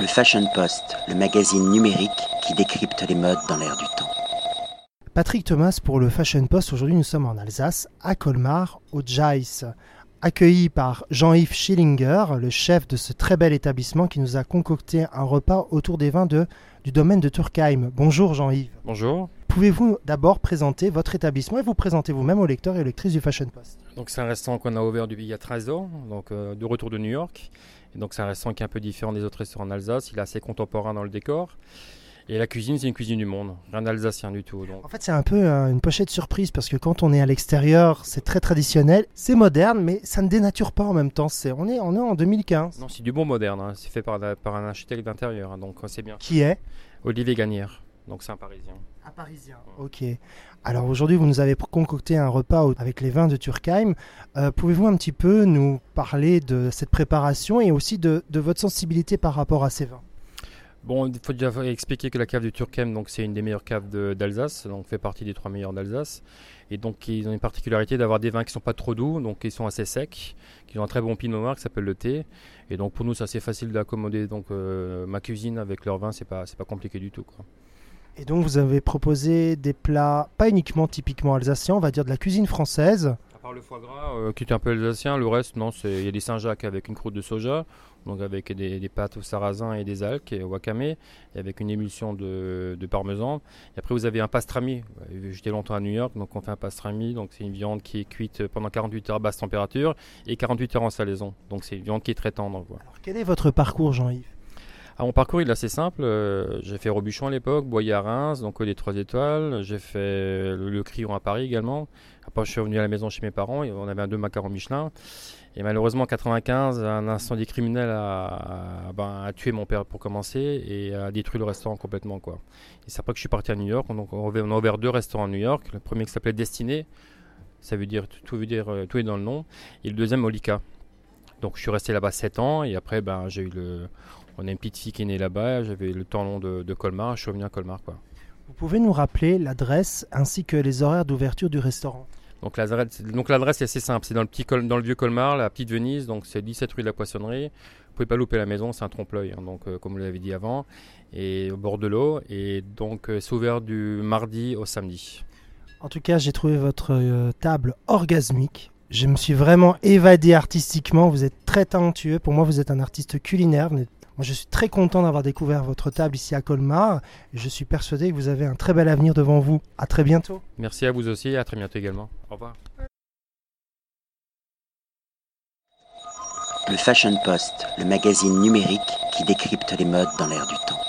Le Fashion Post, le magazine numérique qui décrypte les modes dans l'air du temps. Patrick Thomas pour le Fashion Post. Aujourd'hui, nous sommes en Alsace, à Colmar, au Jais, accueilli par Jean-Yves Schillinger, le chef de ce très bel établissement qui nous a concocté un repas autour des vins de, du domaine de Turkheim. Bonjour Jean-Yves. Bonjour. Pouvez-vous d'abord présenter votre établissement et vous présenter vous-même aux lecteurs et lectrices du Fashion Post? Donc c'est un restaurant qu'on a ouvert depuis il y a 13 ans, donc euh, de retour de New York. Et donc c'est un restaurant qui est un peu différent des autres restaurants d'Alsace. Il est assez contemporain dans le décor. Et la cuisine, c'est une cuisine du monde, rien d'alsacien du tout. Donc. En fait, c'est un peu euh, une pochette surprise parce que quand on est à l'extérieur, c'est très traditionnel, c'est moderne, mais ça ne dénature pas en même temps. C'est, on, est, on est en 2015. Non, c'est du bon moderne. hein. C'est fait par, un architecte d'intérieur, hein, donc c'est bien. Qui est? Olivier Gagnère, donc c'est un Parisien. Un Parisien. Ok. Alors aujourd'hui, vous nous avez concocté un repas avec les vins de Turkheim. Euh, Pouvez-vous un petit peu nous parler de cette préparation et aussi de, de votre sensibilité par rapport à ces vins? Bon, il faut déjà expliquer que la cave du Turkheim, donc c'est une des meilleures caves d'Alsace, donc fait partie des trois meilleures d'Alsace. Et donc ils ont une particularité d'avoir des vins qui sont pas trop doux, donc qui sont assez secs, qui ont un très bon pinot noir qui s'appelle le thé. Et donc pour nous c'est assez facile d'accommoder donc euh, ma cuisine avec leur vin, c'est pas c'est pas compliqué du tout quoi. Et donc vous avez proposé des plats pas uniquement typiquement alsaciens, on va dire de la cuisine française. À part le foie gras, euh, qui est un peu alsacien, le reste, non, c'est il y a des Saint-Jacques avec une croûte de soja, donc avec des, des pâtes au sarrasin et des algues et au wakame, et avec une émulsion de, de parmesan. Et après, vous avez un pastrami. Euh, J'étais longtemps à New York, donc on fait un pastrami, donc c'est une viande qui est cuite pendant 48 heures à basse température et 48 heures en salaison. Donc c'est une viande qui est très tendre. Alors quel est votre parcours Jean-Yves? Ah, mon parcours il est assez simple. Euh, j'ai fait Robuchon à l'époque, Boyer à Reims, donc les trois étoiles. J'ai fait le, le Crillon à Paris également. Après, je suis revenu à la maison chez mes parents. Et on avait un deux macarons Michelin. Et malheureusement, en 95, un incendie criminel ben, a tué mon père pour commencer et a détruit le restaurant complètement. Quoi. Et c'est après que je suis parti à New York. Donc, on a ouvert deux restaurants à New York. Le premier qui s'appelait Destiné. Ça veut dire tout, veut dire euh, tout est dans le nom. Et le deuxième, Olika. Donc, je suis resté là-bas 7 ans. Et après, ben, j'ai eu le, on a une petite fille qui est née là-bas, j'avais le temps long de, de Colmar, je suis revenu à Colmar. Quoi. Vous pouvez nous rappeler l'adresse ainsi que les horaires d'ouverture du restaurant? Donc l'adresse donc l'adresse est assez simple, c'est dans le, petit Col- dans le vieux Colmar, la petite Venise, donc c'est 17 rue de la Poissonnerie. Vous pouvez pas louper la maison, c'est un trompe-l'œil, hein, donc euh, comme vous l'avez dit avant, et au bord de l'eau, et donc euh, c'est ouvert du mardi au samedi. En tout cas, j'ai trouvé votre euh, table orgasmique. Je me suis vraiment évadé artistiquement. Vous êtes très talentueux. Pour moi, vous êtes un artiste culinaire. Vous êtes- Moi, je suis très content d'avoir découvert votre table ici à Colmar. Et je suis persuadé que vous avez un très bel avenir devant vous. À très bientôt. Merci à vous aussi, et à très bientôt également. Au revoir. Le Fashion Post, le magazine numérique qui décrypte les modes dans l'air du temps.